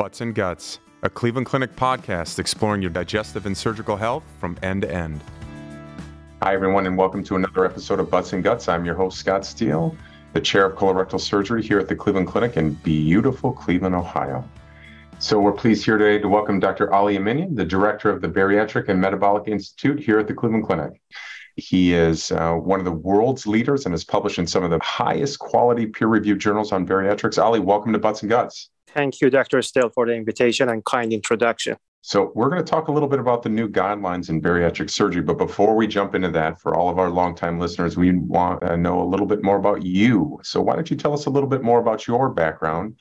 Butts and Guts, a Cleveland Clinic podcast exploring your digestive and surgical health from end to end. Hi, everyone, and welcome to another episode of Butts and Guts. I'm your host, Scott Steele, the chair of colorectal surgery here at the Cleveland Clinic in beautiful Cleveland, Ohio. So, we're pleased here today to welcome Dr. Ali Aminian, the director of the Bariatric and Metabolic Institute here at the Cleveland Clinic. He is uh, one of the world's leaders and has published in some of the highest quality peer reviewed journals on bariatrics. Ali, welcome to Butts and Guts. Thank you, Dr. Steele, for the invitation and kind introduction. So, we're going to talk a little bit about the new guidelines in bariatric surgery. But before we jump into that, for all of our longtime listeners, we want to know a little bit more about you. So, why don't you tell us a little bit more about your background,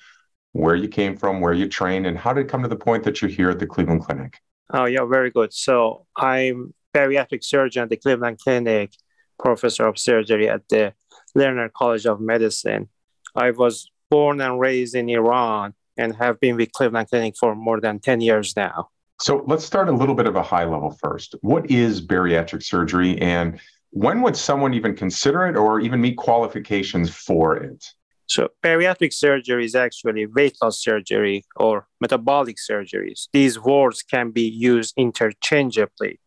where you came from, where you trained, and how did it come to the point that you're here at the Cleveland Clinic? Oh, yeah, very good. So, I'm bariatric surgeon at the Cleveland Clinic, professor of surgery at the Lerner College of Medicine. I was born and raised in Iran and have been with Cleveland Clinic for more than 10 years now. So let's start a little bit of a high level first. What is bariatric surgery and when would someone even consider it or even meet qualifications for it? So, bariatric surgery is actually weight loss surgery or metabolic surgeries. These words can be used interchangeably.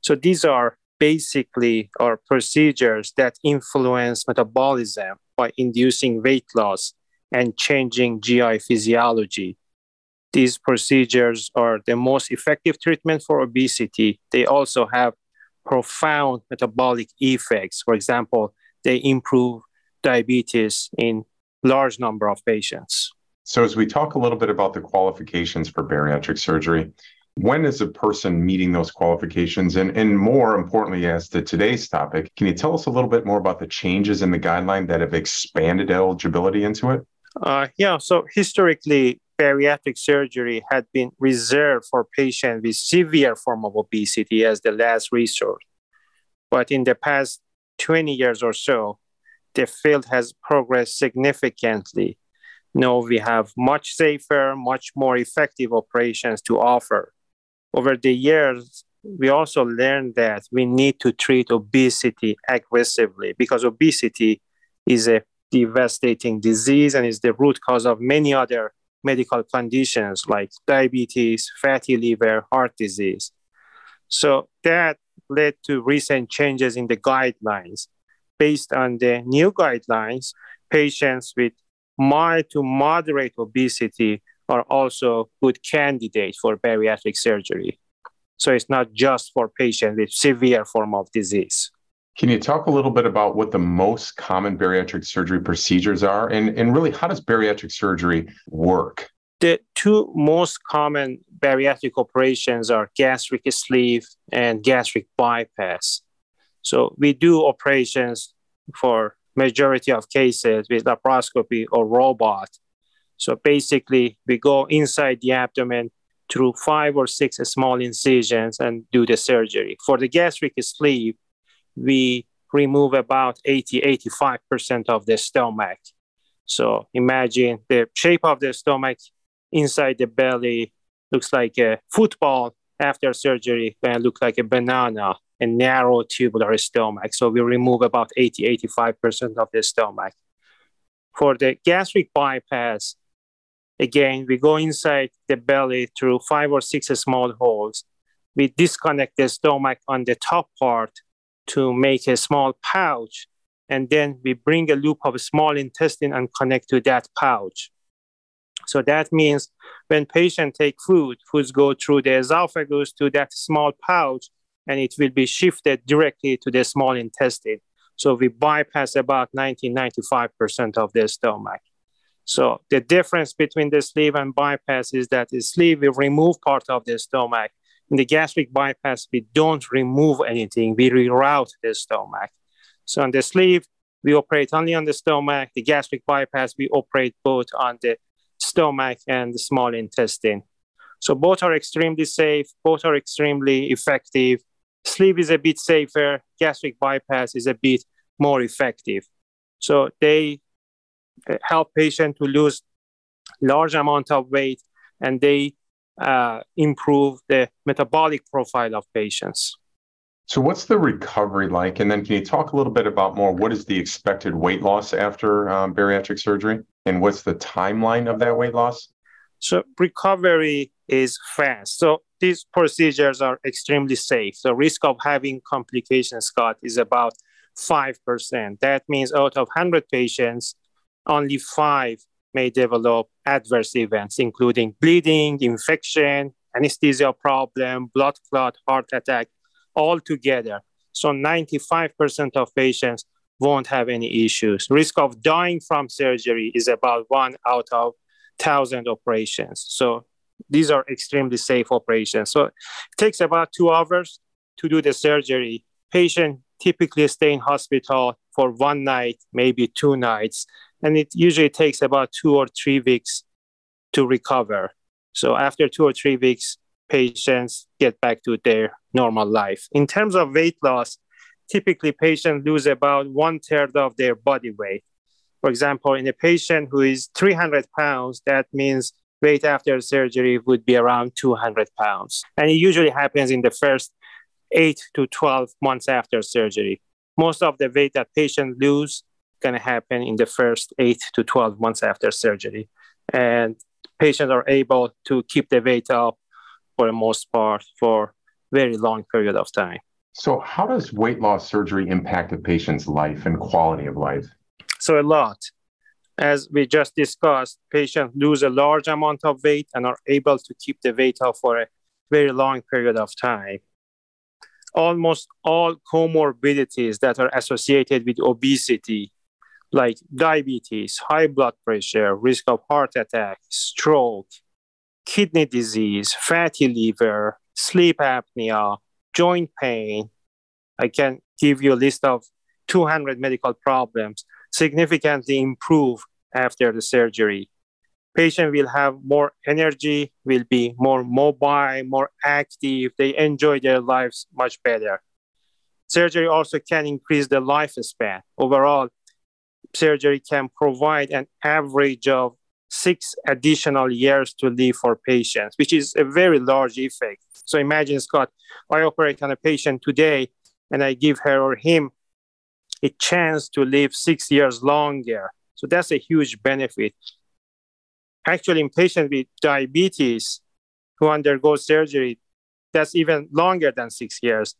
So, these are basically are procedures that influence metabolism by inducing weight loss and changing GI physiology. These procedures are the most effective treatment for obesity. They also have profound metabolic effects. For example, they improve diabetes in large number of patients. So as we talk a little bit about the qualifications for bariatric surgery, when is a person meeting those qualifications? And, and more importantly, as to today's topic, can you tell us a little bit more about the changes in the guideline that have expanded eligibility into it? Uh, yeah, so historically, bariatric surgery had been reserved for patients with severe form of obesity as the last resort. But in the past 20 years or so, the field has progressed significantly. Now we have much safer, much more effective operations to offer. Over the years, we also learned that we need to treat obesity aggressively because obesity is a devastating disease and is the root cause of many other medical conditions like diabetes, fatty liver, heart disease. So that led to recent changes in the guidelines. Based on the new guidelines, patients with mild to moderate obesity are also good candidates for bariatric surgery. So it's not just for patients with severe form of disease. Can you talk a little bit about what the most common bariatric surgery procedures are? And, and really, how does bariatric surgery work? The two most common bariatric operations are gastric sleeve and gastric bypass. So we do operations for majority of cases with laparoscopy or robot. So basically, we go inside the abdomen through five or six small incisions and do the surgery. For the gastric sleeve, we remove about 80 85% of the stomach. So imagine the shape of the stomach inside the belly looks like a football after surgery and look like a banana a narrow tubular stomach. So we remove about 80 85% of the stomach. For the gastric bypass again we go inside the belly through five or six small holes. We disconnect the stomach on the top part to make a small pouch. And then we bring a loop of small intestine and connect to that pouch. So that means when patient take food, foods go through the esophagus to that small pouch, and it will be shifted directly to the small intestine. So we bypass about 90, 95% of the stomach. So the difference between the sleeve and bypass is that the sleeve will remove part of the stomach in the gastric bypass, we don't remove anything, we reroute the stomach. So on the sleeve, we operate only on the stomach. The gastric bypass, we operate both on the stomach and the small intestine. So both are extremely safe, both are extremely effective. Sleeve is a bit safer, gastric bypass is a bit more effective. So they uh, help patient to lose large amount of weight and they uh, improve the metabolic profile of patients. So, what's the recovery like? And then, can you talk a little bit about more what is the expected weight loss after um, bariatric surgery? And what's the timeline of that weight loss? So recovery is fast. So these procedures are extremely safe. The risk of having complications, Scott, is about 5%. That means out of 100 patients, only five may develop adverse events, including bleeding, infection, anesthesia problem, blood clot, heart attack, all together. So 95% of patients won't have any issues. Risk of dying from surgery is about one out of 1,000 operations. So these are extremely safe operations. So it takes about two hours to do the surgery. Patient typically stay in hospital for one night, maybe two nights, and it usually takes about two or three weeks to recover. So after two or three weeks, patients get back to their normal life. In terms of weight loss, typically patients lose about one third of their body weight. For example, in a patient who is 300 pounds, that means weight after surgery would be around 200 pounds. And it usually happens in the first eight to 12 months after surgery. Most of the weight that patients lose going to happen in the first eight to 12 months after surgery. And patients are able to keep the weight up for the most part for very long period of time. So how does weight loss surgery impact a patient's life and quality of life? So a lot. As we just discussed, patients lose a large amount of weight and are able to keep the weight off for a very long period of time. Almost all comorbidities that are associated with obesity, like diabetes, high blood pressure, risk of heart attack, stroke, kidney disease, fatty liver, sleep apnea, joint pain. I can give you a list of 200 medical problems significantly improve after the surgery. Patient will have more energy, will be more mobile, more active. They enjoy their lives much better. Surgery also can increase the lifespan. Overall, surgery can provide an average of six additional years to live for patients, which is a very large effect. So imagine, Scott, I operate on a patient today and I give her or him a chance to live six years longer. So that's a huge benefit. Actually, in patients with diabetes who undergo surgery, that's even longer than six years,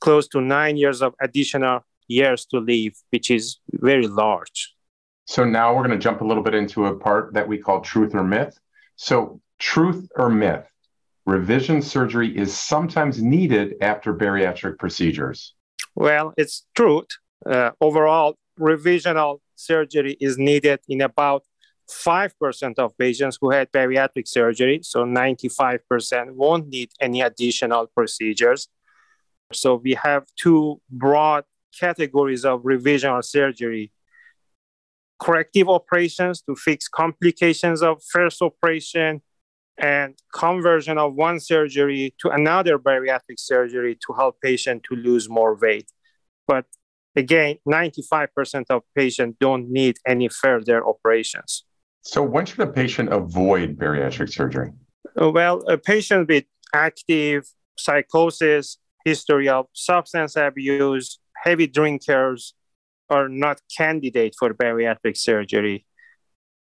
close to nine years of additional years to live, which is very large. So now we're going to jump a little bit into a part that we call truth or myth. So, truth or myth, revision surgery is sometimes needed after bariatric procedures. Well, it's truth. Uh, overall, revisional surgery is needed in about 5% of patients who had bariatric surgery. So 95% won't need any additional procedures. So we have two broad categories of revisional surgery corrective operations to fix complications of first operation and conversion of one surgery to another bariatric surgery to help patient to lose more weight. But again, 95% of patients don't need any further operations. So when should a patient avoid bariatric surgery? Uh, well, a patient with active psychosis, history of substance abuse, heavy drinkers are not candidate for bariatric surgery.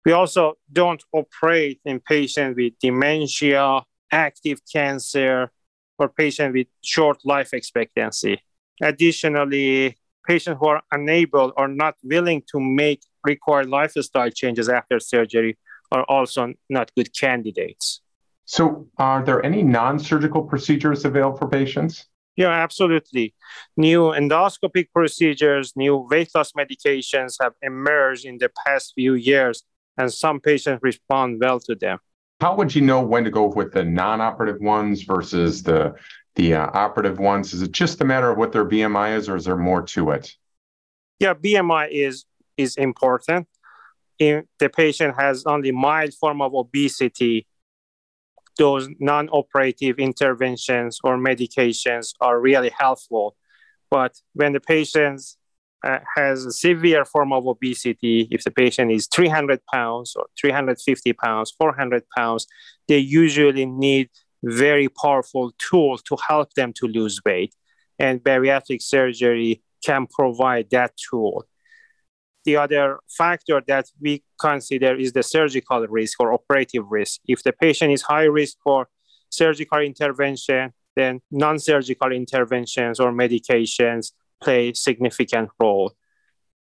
We also don't operate in patients with dementia, active cancer, or patients with short life expectancy. Additionally, patients who are unable or not willing to make required lifestyle changes after surgery are also not good candidates. So, are there any non surgical procedures available for patients? Yeah, absolutely. New endoscopic procedures, new weight loss medications have emerged in the past few years, and some patients respond well to them. How would you know when to go with the non-operative ones versus the the uh, operative ones? Is it just a matter of what their BMI is, or is there more to it? Yeah, BMI is is important. If the patient has only mild form of obesity, those non-operative interventions or medications are really helpful. But when the patient uh, has a severe form of obesity, if the patient is 300 pounds or 350 pounds, 400 pounds, they usually need very powerful tools to help them to lose weight. And bariatric surgery can provide that tool. The other factor that we consider is the surgical risk or operative risk. If the patient is high risk for surgical intervention, then non-surgical interventions or medications play significant role.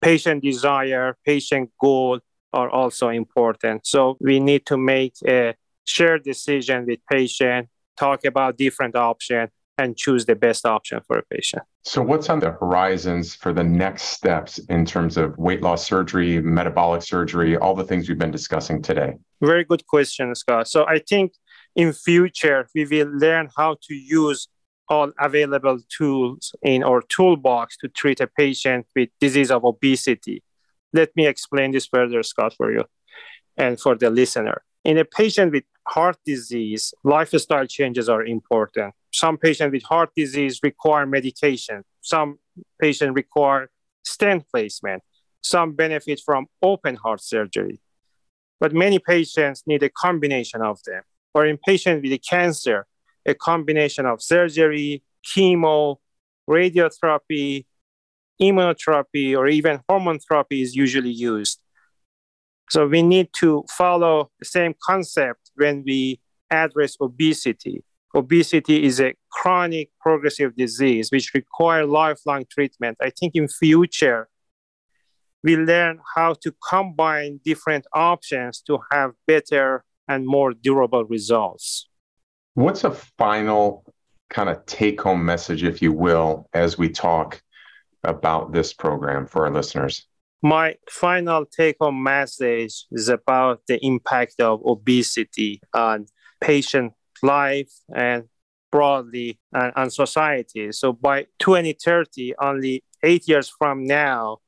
Patient desire, patient goal are also important. So we need to make a shared decision with patient, talk about different options, and choose the best option for a patient. So, what's on the horizons for the next steps in terms of weight loss surgery, metabolic surgery, all the things we've been discussing today? Very good question, Scott. So, I think in future we will learn how to use all available tools in our toolbox to treat a patient with disease of obesity. Let me explain this further, Scott, for you and for the listener. In a patient with heart disease, lifestyle changes are important. Some patients with heart disease require medication. Some patients require stent placement. Some benefit from open heart surgery. But many patients need a combination of them. Or in patients with cancer, a combination of surgery, chemo, radiotherapy, immunotherapy, or even hormone therapy is usually used. So we need to follow the same concept when we address obesity. Obesity is a chronic progressive disease which require lifelong treatment. I think in future we learn how to combine different options to have better and more durable results. What's a final kind of take home message, if you will, as we talk about this program for our listeners? My final take home message is about the impact of obesity on patient life and broadly on, on society. So by 2030, only eight years from now,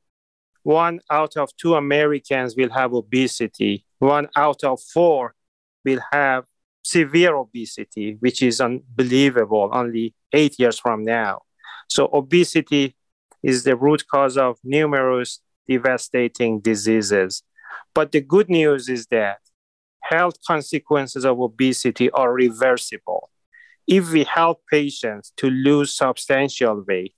one out of two Americans will have obesity. One out of four will have severe obesity, which is unbelievable only eight years from now. So obesity is the root cause of numerous devastating diseases. But the good news is that health consequences of obesity are reversible. If we help patients to lose substantial weight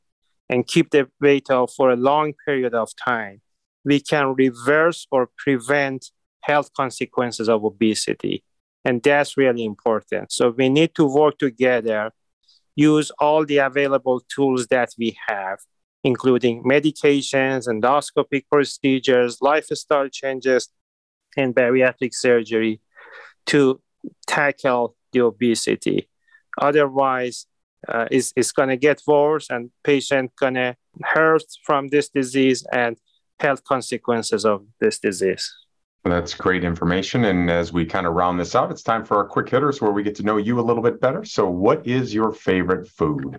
and keep the weight off for a long period of time, we can reverse or prevent health consequences of obesity. And that's really important. So we need to work together, use all the available tools that we have, including medications, endoscopic procedures, lifestyle changes, and bariatric surgery to tackle the obesity. Otherwise, uh, it's, it's going to get worse and patient going to hurt from this disease and health consequences of this disease. That's great information. And as we kind of round this out, it's time for our quick hitters where we get to know you a little bit better. So, what is your favorite food?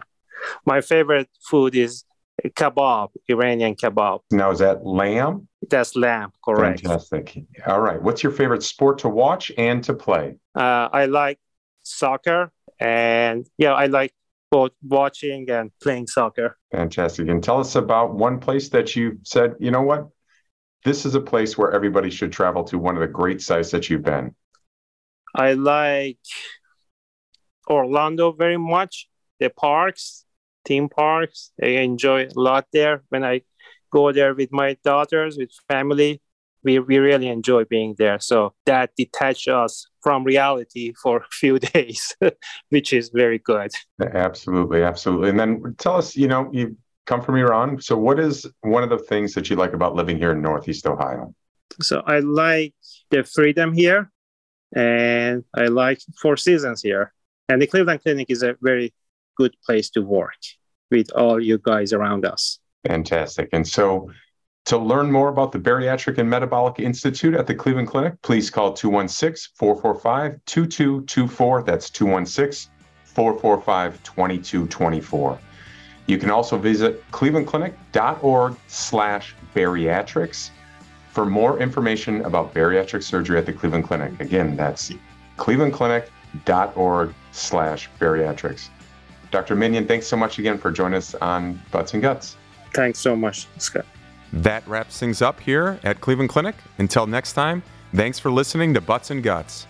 My favorite food is kebab, Iranian kebab. Now, is that lamb? That's lamb, correct. Fantastic. All right. What's your favorite sport to watch and to play? Uh, I like soccer, and yeah, I like both watching and playing soccer. Fantastic. And tell us about one place that you said, you know what, this is a place where everybody should travel to, one of the great sites that you've been. I like Orlando very much, the parks, theme parks. I enjoy a lot there. When I go there with my daughters, with family, we, we really enjoy being there. So that detach us from reality for a few days, which is very good. Absolutely, absolutely. And then tell us, you know, you come from Iran. So what is one of the things that you like about living here in Northeast Ohio? So I like the freedom here and I like four seasons here. And the Cleveland Clinic is a very good place to work with all you guys around us. Fantastic. And so to learn more about the Bariatric and Metabolic Institute at the Cleveland Clinic, please call 216 445 2224. That's 216 445 2224. You can also visit clevelandclinic.org slash bariatrics for more information about bariatric surgery at the Cleveland Clinic. Again, that's clevelandclinic.org slash bariatrics. Dr. Aminian, thanks so much again for joining us on Butts and Guts. Thanks so much, Scott. That wraps things up here at Cleveland Clinic. Until next time, thanks for listening to Butts and Guts.